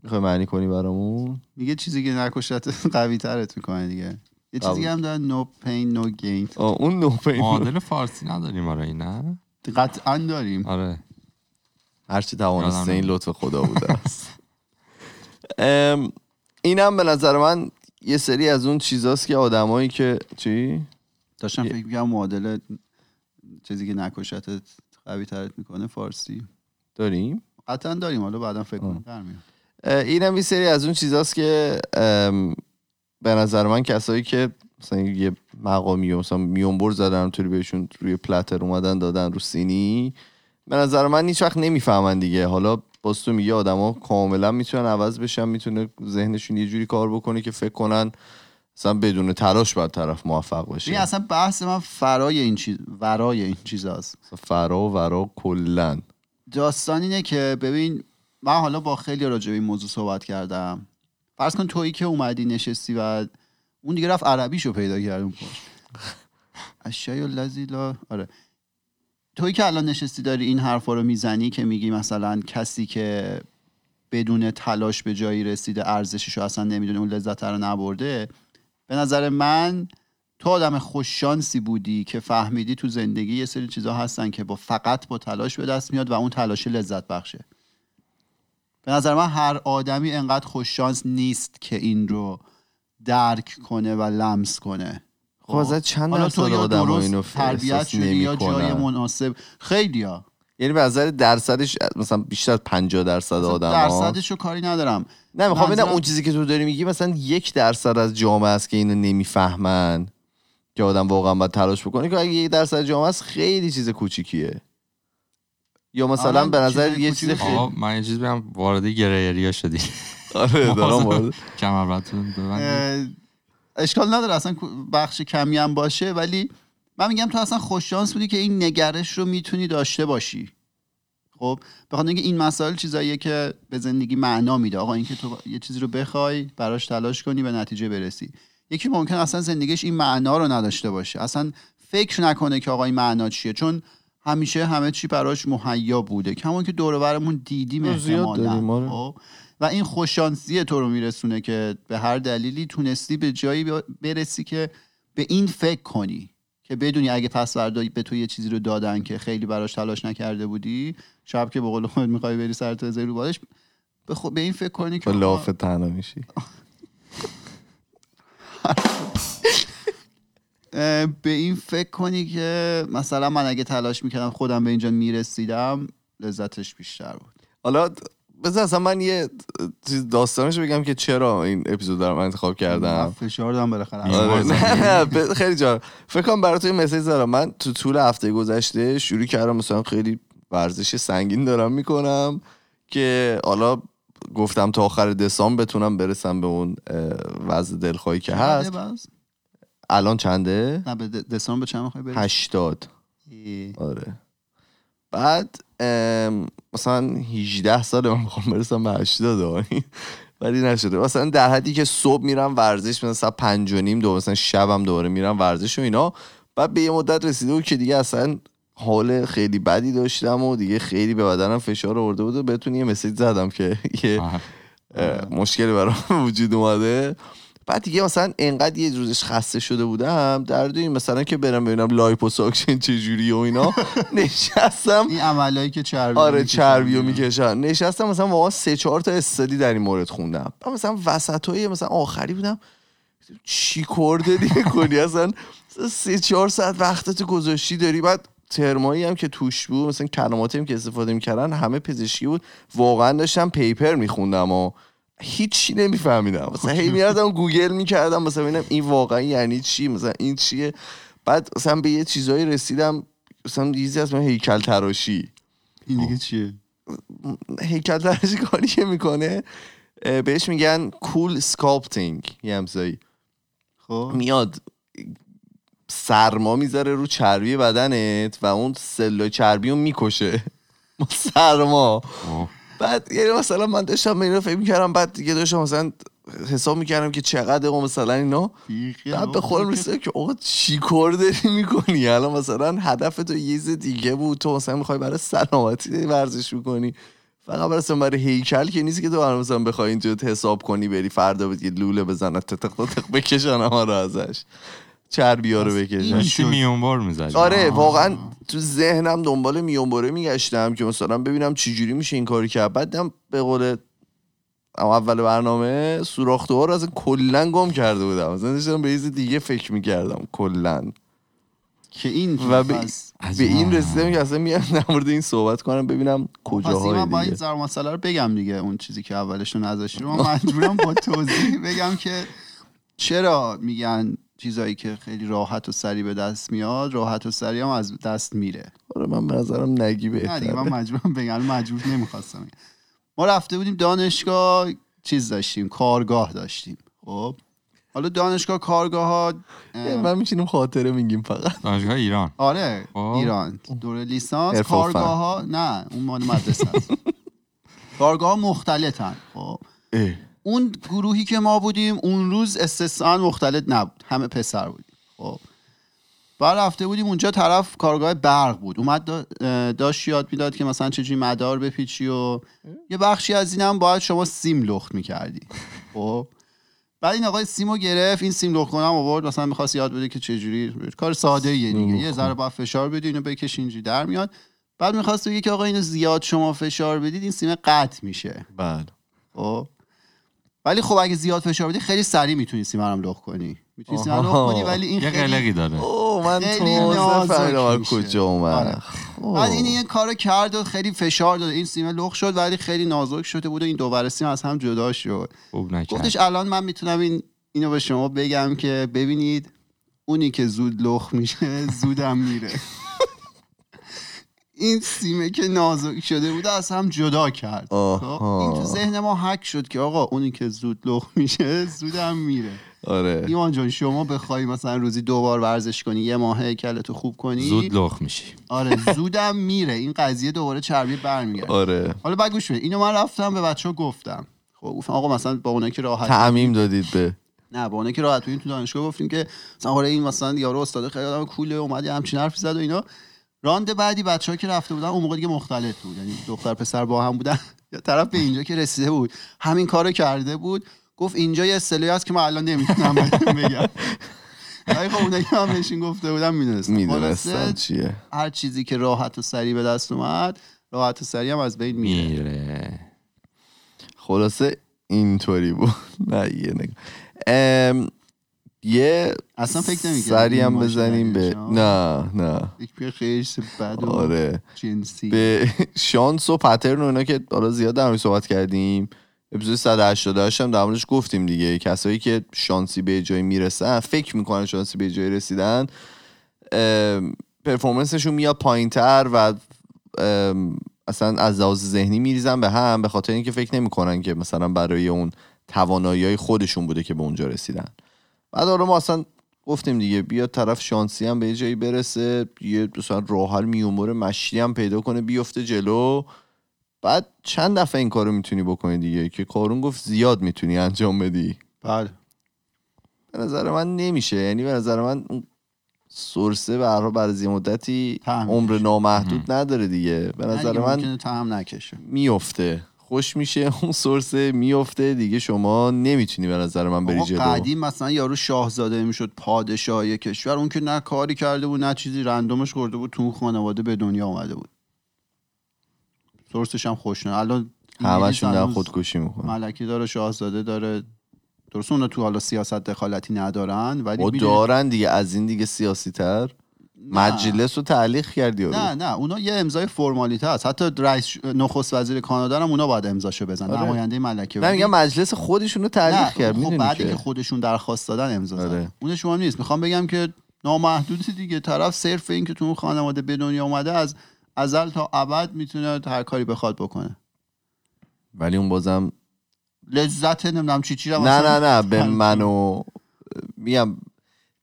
می‌خوای معنی کنی برامون؟ میگه چیزی که نکشت قوی ترت می‌کنه دیگه. یه چیزی هم دارن no pain no gain. آه، اون نوپین معادل فارسی نداریم آره این نه؟ قطعا داریم. آره. هرچی توانسته این لطف خدا بوده است ام، اینم به نظر من یه سری از اون چیزاست که آدمایی که چی؟ داشتم فکر می‌کنم معادل چیزی که نکشتت قوی ترت می‌کنه فارسی. داریم؟ قطعا داریم حالا بعدا فکر. کنم اینم یه سری از اون چیزاست که به نظر من کسایی که مثلا یه مقامی و مثلا میونبر زدن توری بهشون روی پلتر اومدن دادن رو سینی به نظر من هیچ وقت نمی‌فهمن دیگه. حالا باز تو میگه آدما کاملا می‌تونن عوض بشن می‌تونه ذهنشون یه جوری کار بکنه که فکر کنن مثلا بدون تلاش باید طرف موفق بشه ببین اصلا بحث من فرای این چیز ورای این چیزاست. فرا و ورا کلا داستان اینه که ببین من حالا با خیلی راجع به این موضوع صحبت کردم. فرض کن تویی که اومدی نشستی و اون دیگه رفت عربیشو پیدا کرد اون پشت اشیاء الذی لا آره. تویی که الان نشستی داری این حرفا رو می‌زنی که میگی مثلا کسی که بدون تلاش به جایی رسیده ارزشش رو اصلا نمی‌دونه اون لذت رو نبرده به نظر من تو آدم خوششانسی بودی که فهمیدی تو زندگی یه سری چیزا هستن که با فقط با تلاش به دست میاد و اون تلاش لذت بخشه. به نظر من هر آدمی انقدر خوششانس نیست که این رو درک کنه و لمس کنه. خب. ازت چند درصد آدم اینو تربیت شدی یا جای؟ مناسب. خیلی ها یعنی به نظر درصدش مثلا بیشتر از 50 درصد آدم درصدش رو کاری ندارم. نه می‌خوام ببینم اون چیزی که تو داری میگی مثلا یک درصد از جامعه است که اینو نمی‌فهمن که آدم واقعا باید تلاش بکنه. که اگه یک درصد جامعه است خیلی چیز کوچیکیه. یا مثلا به نظر یه چیز خیلی آقا من یه چیز بگم وارد گریریا شدی. آره دارم وارد. کمربندتون اشکال نداره اصلا بخش کمی هم باشه ولی من میگم تو اصلا خوششانس بودی که این نگرش رو می‌تونی داشته باشی. خب بخاطر اینکه این مسائل چیزاییه که به زندگی معنا میده. آقا اینکه تو یه چیزی رو بخوای براش تلاش کنی به نتیجه برسی. یکی ممکن اصلا زندگیش این معنا رو نداشته باشه. اصلا فکر نکنه که آقا این معنا چیه چون همیشه همه چی براش مهیا بوده کمون که دور و برمون دیدیم احتمالاً. آره. خب؟ و این خوششانسی تو رو میرسونه که به هر دلیلی تونستی به جایی برسی که به این فکر کنی که بدونی اگه پس به تو یه چیزی رو دادن که خیلی براش تلاش نکرده بودی شب که به قول خودت می‌خوای بری سر تو رو بالش به, خود به این فکر کنی که لاف تنها میشی به این فکر کنی که مثلا من اگه تلاش می‌کردم خودم به اینجا می‌رسیدم لذتش بیشتر بود. حالا بذار اصلا من یه چیز داستانش بگم که چرا این اپیزود رو من انتخاب کردم. فشار دارم بالاخره. آره خیلی جا. فکر کنم برای تو یه مسیج دارم. من تو طول هفته گذشته شروع کردم مثلا خیلی ورزش سنگین دارم می‌کنم که حالا گفتم تا آخر دسامبر بتونم برسم به اون وضع دلخواهی که هست؟ الان چنده؟ نه به دسامبر چند می‌خوای بری؟ هشتاد. ای. آره. بعد مثلا 18 سال من می‌خوام برسم به 80 ولی نشده. مثلا در حدی که صبح میرم ورزش مثلا پنج و نیم دو مثلا شبم دوباره میرم ورزش و اینا. بعد به یه مدت رسیده بود که دیگه اصلا حال خیلی بدی داشتم و دیگه خیلی به بدنم فشار آورده بود و بهتون یه مسیج زدم که یه مشکلی برام وجود اومده. بعد دیگه مثلا انقدر یه روزش خسته شده بودم در این مثلا که برم ببینم liposuction چجوری و اینا نشستم. این عملایی که چربی آره. چربی رو می‌کشن. نشستم مثلا واقعا سه چهار تا study در این مورد خوندم. مثلا وسط های مثلا آخری بودم. چی کرده دیگه کنی؟ اصلا سه چهار ساعت وقتت گذاشتی داری. بعد ترمایی هم که توش بود مثلا کلماتی هم که استفاده می‌کردن همه پزشکی بود. واقعا داشتم paper میخوندم و هیچی نمیفهمیدم. مثلا هی میردم گوگل می‌کردم مثلا ببینم این واقعا یعنی چی مثلا این چیه. بعد مثلا به یه چیزایی رسیدم مثلا چیزی از من هیکل تراشی این دیگه چیه؟ هیکل تراشی کاری که می‌کنه بهش میگن cool sculpting یه همسایی خب. میاد سرما می‌ذاره رو چربی بدنت و اون سلول چربی رو می‌کشه. سرما. بعد یعنی مثلا من داشتم اینو فکر می‌کردم بعد دیگه داشتم مثلا حساب می‌کردم که چقدر و مثلا اینا بعد به خودم که- رسیدم که آقا چی کار داری می‌کنی؟ الان مثلا هدف تو یه چیز دیگه بود تو مثلا می‌خوای برای سلامتی ورزش می‌کنی فقط برای مثلا برای هیکل که نیست که تو برای مثلا بخوای اینجا حساب کنی بری فردا بهت یه لوله بزنن تق تق تق بکشن همه رو ازش. چربی ها رو این بکشن داشتی شد. میونبار می‌زدی. آره واقعا تو ذهنم دنبال میونبره میگشتم که مثلا ببینم چجوری میشه این کاری کرد. بعدم به قول اول برنامه سوراخ رو اصلا کلا گم کرده بودم. مثلا داشتم به چیز دیگه فکر می‌کردم کلا. که این و به, از به این. رسیدم که اصلا میام در مورد این صحبت کنم ببینم این کجاهای من باید دیگه. زر مسئله رو بگم دیگه اون چیزی که اولش رو نذاشتی رو. من مجبورم با توضیح بگم که چرا میگن چیزایی که خیلی راحت و سریع به دست میاد راحت و سریع هم از دست میره. آره من به نظرم نگی نه دیگه من بهتره. مجبورم بگم مجبور نمی‌خواستم. ما رفته بودیم دانشگاه چیز داشتیم کارگاه داشتیم. خب؟ حالا دانشگاه کارگاه ها من میشینیم خاطره میگیم فقط. دانشگاه ایران. آره خب. ایران. دوره لیسانس. کارگاه ها نه اون مال مدرسه است. کارگاه ها مختلطن. خب. اون گروهی که ما بودیم اون روز استثنا مختلط نبود. همه پسر بودیم. خب. بعد رفته بودیم اونجا طرف کارگاه برق بود. اومد داشت یاد می‌داد که مثلا چجوری مدار بپیچی و یه بخشی از اینم باید شما سیم لخت می‌کردی. خب. بعد این آقای سیمو گرفت. این سیم لخت کنم آورد. مثلا می‌خواست یاد بده که چجوری کار ساده ایه دیگه یه ذره باید فشار بدی اینو بکش اینجوری در میاد. بعد می‌خواست بگه که آقا اینو زیاد شما فشار بدید این سیم قطع میشه. بله. خب. ولی خب اگه زیاد فشار بدی خیلی سریع می‌تونی سیم رو لخت کنی. می‌تونی سیم رو لخت آها. کنی ولی این خیلی قلقی داره. اوه من خیلی تو میشه. کجا اومد. آره. بعد این یه کارو کرد و خیلی فشار داد. این سیم لخت شد ولی خیلی نازک شده بود و این دوباره سیم از هم جدا شد. گفتش الان من می‌تونم این اینو به شما بگم که ببینید اونی که زود لخت میشه زودم میره. این سیمه که نازک شده بود از هم جدا کرد. خب، این تو ذهن ما حک شد که آقا اونی که زود لخت میشه زودم میره. آره. ایمان جان شما بخوای مثلا روزی دو بار ورزش کنی یه ماه کلتو خوب کنی؟ زود لخ میشی. آره زودم میره. این قضیه دوباره چربی برمیگرده. آره. حالا بعد گوش بده اینو من رفتم به بچه ها گفتم. خب گفتم آقا مثلا با اونایی که راحت تعمیم دادید به. نه با اونایی که راحت بودیم تو دانشگاه گفتیم که مثلا آره این مثلا یارو استاد خیلی آدم کوله اومد یه همچین حرفی زد و اینا. راند بعدی بچه ها که رفته بودن اون موقع دیگه مختلط بود. یعنی دختر پسر با هم بودن. یا طرف به اینجا که رسیده بود. همین کارو کرده بود. گفت اینجا یه اصطلاحی هست که من الان نمی‌تونم بگم. ولی خب اونایی که من بهشون گفته بودم می‌دونستم می‌دونستم چیه. هر چیزی که راحت و سریع به دست اومد راحت و سریع هم از بین میره. میره. خلاصه اینطوری بود. نه یه نگاه. یه اصلا فکر نمی‌کردم سری هم بزنیم به. نه نه. خیلی بد و آره. جنسی. به شانس و پترن و اینا که حالا زیاد در صحبت کردیم اپیزود 188 هم در موردش گفتیم دیگه. کسایی که شانسی به جایی می‌رسن فکر می‌کنن شانسی به جایی رسیدن پرفورمنسشون میاد پایین تر و اصلا از لحاظ ذهنی میریزن به هم به خاطر اینکه فکر نمی‌کنن که مثلا برای اون توانایی خودشون بوده که به اونجا رسیدن. بعد حالا ما اصلا گفتیم دیگه بیا طرف شانسی هم به جایی برسه یه مثلا راه حل میومور مشتی هم پیدا کنه بیفته جلو. بعد چند دفعه این کارو می‌تونی بکنی دیگه که کارون گفت زیاد می‌تونی انجام بدی. بله. به نظر من نمیشه. یعنی به نظر من حال بعد از مدتی عمر. نامحدود نداره دیگه. به نظر نه، من نکشه. میفته خوش میشه اون سورسه میفته دیگه شما نمی‌تونی به نظر من بری جلو. قدیم مثلا یارو شاهزاده می‌شد پادشاه کشور اون که نه کاری کرده بود نه چیزی رندومش خورده بود تو خانواده به دنیا اومده بود. سورسش هم خوشنه الان همشون انگلیس دارن هنوز خودکشی می‌کنن. ملکی داره شاهزاده داره. درست اونا تو حالا سیاست دخالتی ندارن ولی دارن دیگه از این دیگه سیاسی تر مجلس رو تعلیق کردی. نه نه. اونا یه امضای فرمالیته هست. حتی رئیس نخست وزیر کانادا هم اونا باید امضاشو بزنن. آره. نماینده ملکه. نه ولی- میگم مجلس خودشون رو تعلیق کرد. خب بعدی که خودشون درخواست دادن امضا آره. اون شما نیست. می‌خوام بگم که نامحدود دیگه. طرف صرف این که تو اون خانواده به دنیا اومده از ازل تا ابد می‌تونه هر کاری بخواد بکنه. ولی اون بازم لذت نمی‌دونم چی چی رو نه نه نه. به منو میگم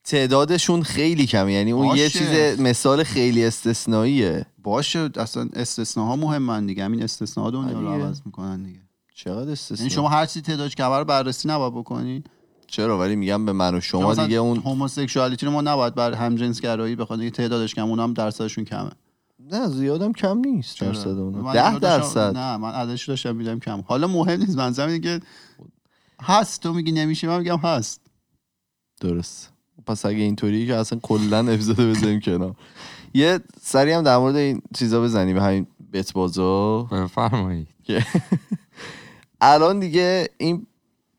تعدادشون خیلی کمه. یعنی اون یه باشه. چیز مثال خیلی استثنائیه. باشه اصلا استثناها مهمن دیگه. همین استثناها دنیا رو. عوض می‌کنن دیگه. چقدر استثنا یعنی شما هر چیزی تعدادش کمه رو بررسی نباید بکنی. چرا؟ ولی میگم به من و شما دیگه اون هوموسکشوالیتی رو ما نباید بر همجنسگرایی بخواد دیگه تعدادش کم اونم درصدشون کمه. نه زیادم کم نیست؟ درصد اون من ده اینو داشتم- درصد. نه من عددش داشتم میدم کم. حالا مهم نیست منظرم اینه که هست. تو میگی نمیشه من میگم هست. درست. پس اگه اینطوری که اصلا کلا اپیزود بذاریم کنار. یه سری هم در مورد این چیزا بزنیم همین بت بازا. بفرمایید الان دیگه این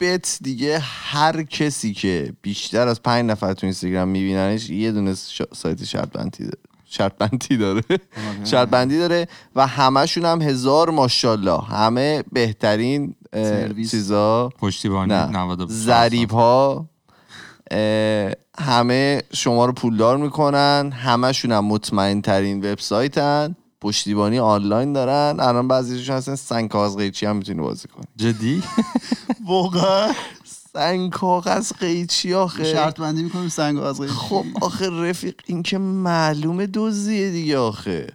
بت دیگه هر کسی که بیشتر از پنج نفر تو اینستاگرام میبیننش یه دونه سایت شرط بندی داره. شرط بندی داره. شرط بندی داره و همشون هم هزار ماشاءالله. همه بهترین. چیزا. پشتیبانی نه. 90 ضریب ها همه شما رو پولدار می‌کنن همشون هم مطمئن ترین وبسایتن پشتیبانی آنلاین دارن. الان بعضیشون هستن سنگ کاغذ قیچی هم می‌تونی بازی کنی. جدی؟ واقعا. سنگ کاغذ قیچی آخه. شرط بندی می‌کنیم سنگ از غیر خب آخه رفیق این که معلومه دوزیه دیگه آخه.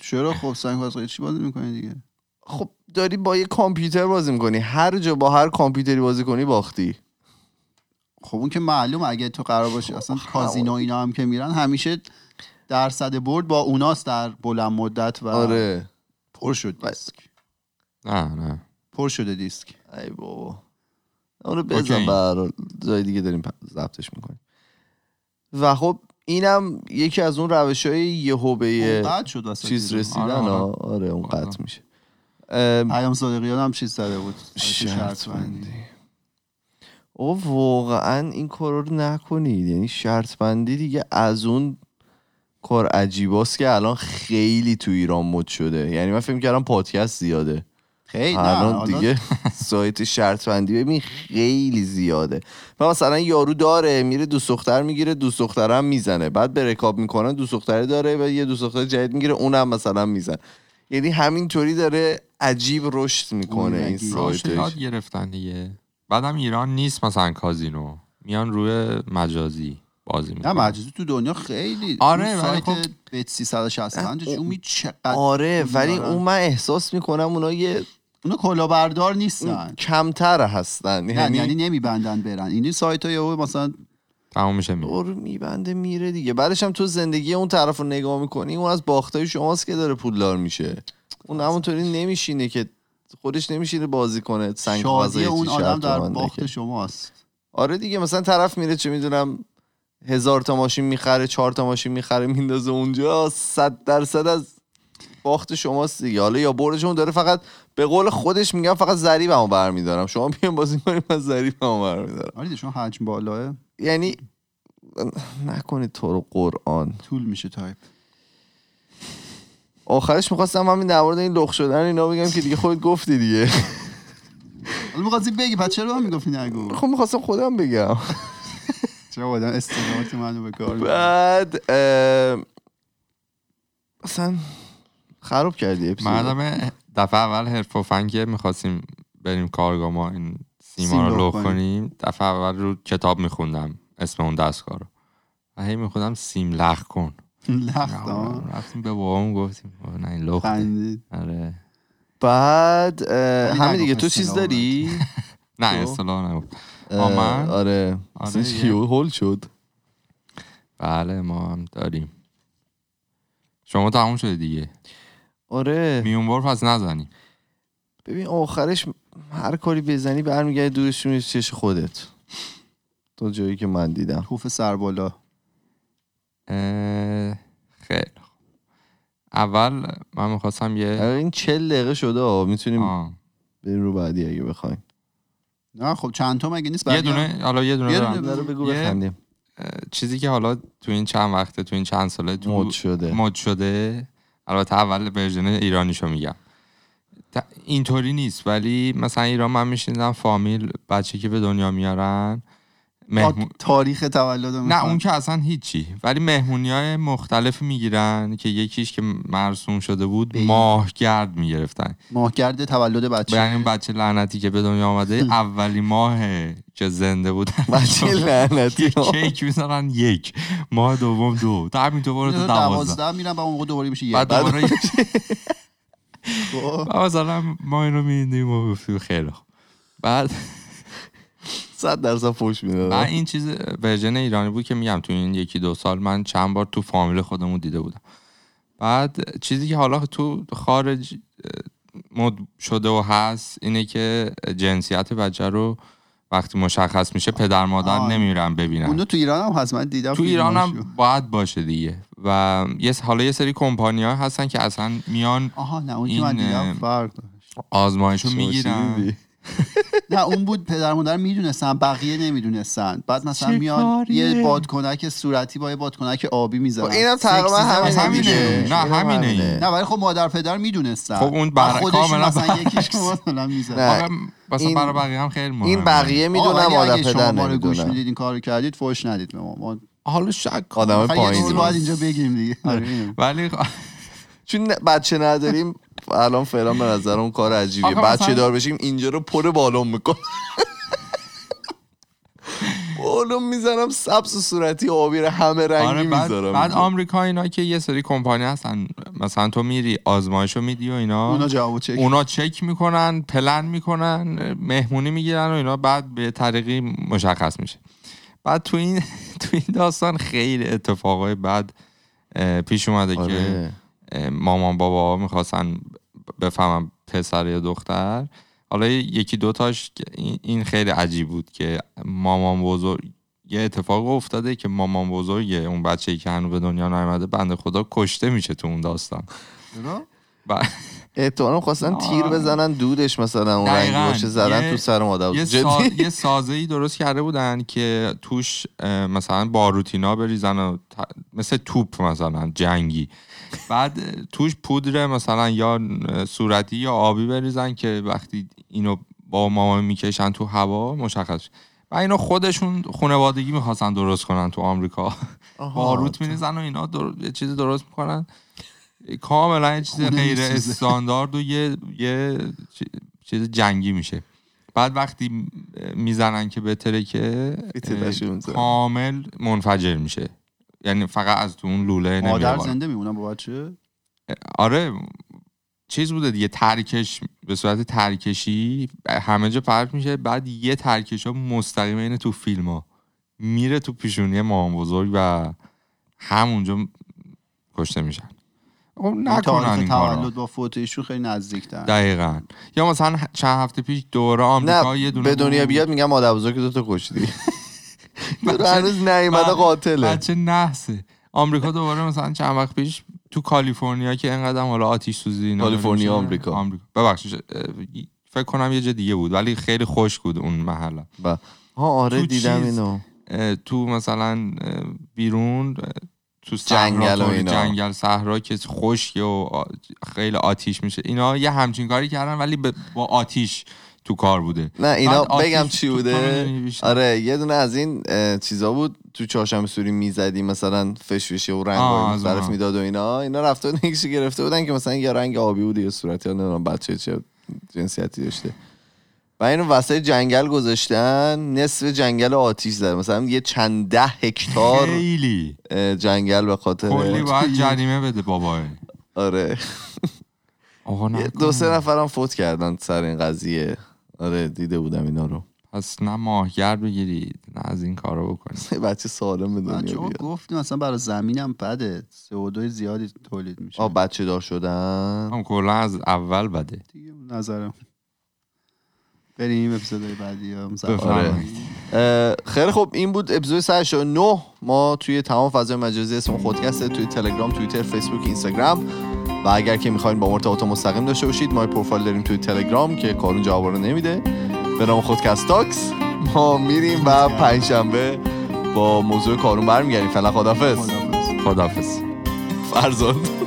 چرا خب سنگ از غیر چی بازی می‌کنی دیگه؟ خب داری با یه کامپیوتر بازی می‌کنی. هر جا با هر کامپیوتری بازی کنی باختی. خب اون که معلوم اگه تو قرار باشه اصلا خب، کازینو اینا هم که میرن همیشه درصد برد با اوناست در بلند مدت و آره. پر شد دیسک. نه نه. پر شده دیسک. ای بابا. اونو بزن حال. جای دیگه داریم ضبطش می‌کنیم. و خب اینم یکی از اون روش های یهو به چیز. رسیدن. آره، آره, آره. آره اون آره. قطع میشه. ام، پیام صادقیان هم چیز زده بود. شرط بندی او واقعا این کار رو نکنید. یعنی شرط بندی دیگه از اون کار عجیباست که الان خیلی تو ایران مد شده. یعنی من فکر کردم پادکست زیاده. خیلی؟ الان دیگه سایت شرط بندی ببین خیلی زیاده. و مثلا یارو داره میره دوست دختر می‌گیره دوست دخترم می‌زنه. بعد به رکاب می‌کنن دوست دختره داره و یه دوست دختر جدید می‌گیره اونم مثلا میزن یعنی همینطوری داره عجیب رشد می‌کنه این سایتش. گرفتن دیگه. بعدم ایران نیست مثلا کازینو. میان روی مجازی بازی نه می‌کنن. مجازی تو دنیا خیلی آره، سایت خب- بت 365 نه، شومی چقدر آره ولی. اون من احساس می‌کنم اونا یه اونا کلاهبردار نیستن. کمتر هستن نه یعنی یعنی نمیبندن برن. این سایت های مثلا تمام میشه میره. دور میبنده میره دیگه. بعدش هم تو زندگی اون طرف رو نگاه می‌کنی اون از باختای شماست که داره پولدار میشه. اون همونطوری نمیشینه که خودش نمیشینه بازی کنه سنگ شادی اون آدم در باخت. شماست. آره دیگه مثلا طرف میره چه می‌دونم هزار تا ماشین می‌خره چهار تا ماشین می‌خره میندازه اونجا صد درصد از باخت شماست دیگه. حالا یا بردشون داره فقط به قول خودش میگم فقط ضریبمو برمیدارم. شما بیان بازی کنیم من ضریبمو برمیدارم. آره شما حجم بالاه. یعنی نکنید تو رو قرآن. طول میشه تایپ. آخرش می‌خواستم همین در مورد این لخ شدن اینا بگم که دیگه خودت گفتی دیگه. حالا می‌خواستی بگی پس چرا من می‌گفتی نگو؟ خب می‌خواستم خودم بگم. چرا آدم استعداد منو به کار؟ بعد اه، اصلا خراب کردی اپیزود. مردم دفعه اول حرف و فنگ می‌خواستیم بریم کارگاه ما این سیم سیما رو لخ کنیم. دفعه اول رو کتاب میخوندم اسم اون دستگاه رو. و هی میخودم سیم لخ کن. لختان رفتیم به بابام گفتیم نه این خندید. آره. بعد همین دیگه نگفت تو چیز داری؟ نه تو؟ اصطلاح نگفت. اه، آمن؟ آره. آره دیگه. چیو هول شد. بله ما هم داریم. شما تموم شده دیگه؟ آره. میون بار پس نزنی ببین آخرش هر کاری بزنی برمیگرده دورش میره چش خودت. تا جایی که من دیدم. توف سر بالا. خیلی خوب. اول من می‌خواستم یه آره، این چل دقیقه شده می‌تونیم. بریم رو بعدی اگه بخواین نه خب چند تا مگه نیست یه دونه حالا یه دونه یه دارم. دونه بگو بخندیم اه، چیزی که حالا تو این چند وقته تو این چند ساله تو مد شده مد شده البته اول ورژن ایرانیشو میگم اینطوری نیست ولی مثلا ایران من میشنیدم فامیل بچه که به دنیا میارن مهمون تاریخ تولد نه اون که اصلا هیچی. ولی مهمونی های مختلف می‌گیرن که یکیش که مرسوم شده بود بی. ماهگرد می‌گرفتن. ماهگرد تولد بچه. یعنی اون بچه لعنتی که به دنیا آمده اولی ماه که زنده بودن بچه لعنتی کیک می‌ذارن یک. ماه دوم دو. تا همینطور برو تا دوازده. دوازده میرن و اون دوباره میشه یک بعد دوباره خب. مثلا ما اینو میدیم و خیلی بعد صد درصد فوش من می‌داد این چیز ورژن ایرانی بود که میگم تو این یکی دو سال من چند بار تو فامیل خودمون دیده بودم بعد چیزی که حالا تو خارج مد شده و هست اینه که جنسیت بچه رو وقتی مشخص میشه پدر مادر. نمیرن ببینن اونو تو ایران هم هست من دیدم تو ایران. هم باید باشه دیگه و یه حالا یه سری کمپانی ها هستن که اصلا میان آها نه اون که این، من دیدم فرق. آزمایشو می‌گیرن نه اون بود پدر مادر می‌دونستن بقیه نمی‌دونستن بعد مثلا میان؟ یه بادکنک صورتی با یه بادکنک آبی می‌زنن خب اینم تقریبا همینه. نه، اینم همینه. نه ولی خب مادر پدر می‌دونستن خب اون بر- کاملا مثلا یکیش. مثلا می‌زنن مثلا برای بقیه هم خیلی مهمه این بقیه ولی مادر اگه پدر رو گوش می‌دید این کارو کردید فوش ندید به ما ما حالا شک. آدم پایین باید اینجا بگیم دیگه آره. ولی خ- چون بچه نداریم الان فعلا به نظر اون کار عجیبیه. بچه مثلا- دار بشیم اینجا رو پر بالون میکن بالون می‌زنم سبز و صورتی آبی رو همه رنگی آره بعد, می‌ذارم. بعد. آمریکا اینا که یه سری کمپانی هستن مثلا تو میری آزمایشو میدی و اینا. اونا جواب چک. اونا چک می‌کنن پلن می‌کنن مهمونی می‌گیرن و اینا بعد به طریقی مشخص میشه. بعد تو این تو این داستان خیلی اتفاقای بعد پیش اومده که آره. اه، مامان بابا می‌خواستن بفهمم پسر یا دختر. حالا یکی دوتاش این- خیلی عجیب بود که مامان بزرگ یه اتفاق افتاده که مامان بزرگ اون بچه که هنوز به دنیا نیومده بنده خدا کشته میشه تو اون داستان. احتمالاً خواستن تیر. بزنن دودش مثلا اون. باشه زدن تو سر مادر یه, سا... یه سازه ای درست کرده بودن که توش مثلا باروتینا بریزن و ت- مثل توپ مثلا جنگی بعد توش پودر مثلا یا صورتی یا آبی بریزن که وقتی اینو با ماما می‌کشن تو هوا مشخص. و اینو خودشون خانوادگی می‌خواستن درست کنن تو آمریکا. باروت میریزن و اینا در... چیزی درست می‌کنن کاملا یه چیز غیر. استاندارد و یه یه چی- چیز جنگی میشه. بعد وقتی می‌زنن که بتره که. کامل منفجر میشه. یعنی فقط از تو اون لوله مادر نمیاد زنده میمونن با بچه؟ آره. چیز بوده دیگه ترکش به صورت ترکشی همه جا پرت میشه. بعد یه ترکش ها مستقیم اینه تو فیلم ها میره تو پیشونی مامان بزرگ و همونجا کشته میشن. نکنن تاریخ این کارو. تولد با فوت ایشون خیلی نزدیک تر دقیقا. یا مثلا چند هفته پیش دوره آمریکا یه نه دونه به دنیا. بیاد میگم مادر بزرگ دو تا کشتی. هنوز نیومده قاتله. بچه نحسه. آمریکا دوباره مثلا چند وقت پیش تو کالیفرنیا که اینقدر حالا آتیش سوزی کالیفرنیا،. آمریکا. آمریکا. ببخشید فکر کنم یه جا دیگه بود ولی خیلی خوش بود اون محله. ها آره تو دیدم اینو. تو مثلا بیرون تو جنگل و اینا. جنگل صحرا که خشکه و خیلی آتیش میشه اینا یه همچین کاری کردن ولی با آتیش تو کار بوده نه اینا بگم چی بوده. آره یه دونه از این چیزا بود تو چهارشنبه سوری می‌زدی مثلا فشفشه و رنگ اونها. می‌داد و اینا اینا رفته بودن گرفته بودن که مثلا یه رنگ آبی بود یه صورتی یا نمی‌دونم بچه چه جنسیتی داشته و اینو وسط جنگل گذاشتن نصف جنگل آتیش زد مثلا یه چند ده هکتار خیلی. جنگل به خاطر کلی باید جریمه بده بابا. آره. دو سه نفرم فوت کردن سر این قضیه. آره دیده بودم اینا رو. پس نه ماهگر بگیرید نه از این کارو بکنید. بچه سالم به دنیا بیاد. گفتیم مثلا برای زمینم بده. CO2 زیادی تولید میشه. آه بچه دار شدن. هم کلا از اول بده. دیگه نظرم. بریم اپیزودهای بعدی. اه، خیلی خب این بود اپیزود 189 ما توی تمام فضای مجازی اسم خودکسته توی تلگرام توییتر فیسبوک اینستاگرام. و اگر که می‌خواین با ارتباط مستقیم داشته باشید ما پروفایل داریم توی تلگرام که کارون جواب رو نمیده. به نام خودکست تاکس. ما میریم و پنجشنبه با موضوع کارون برمیگردیم. فعلا خدافظ خدافز فرزاد.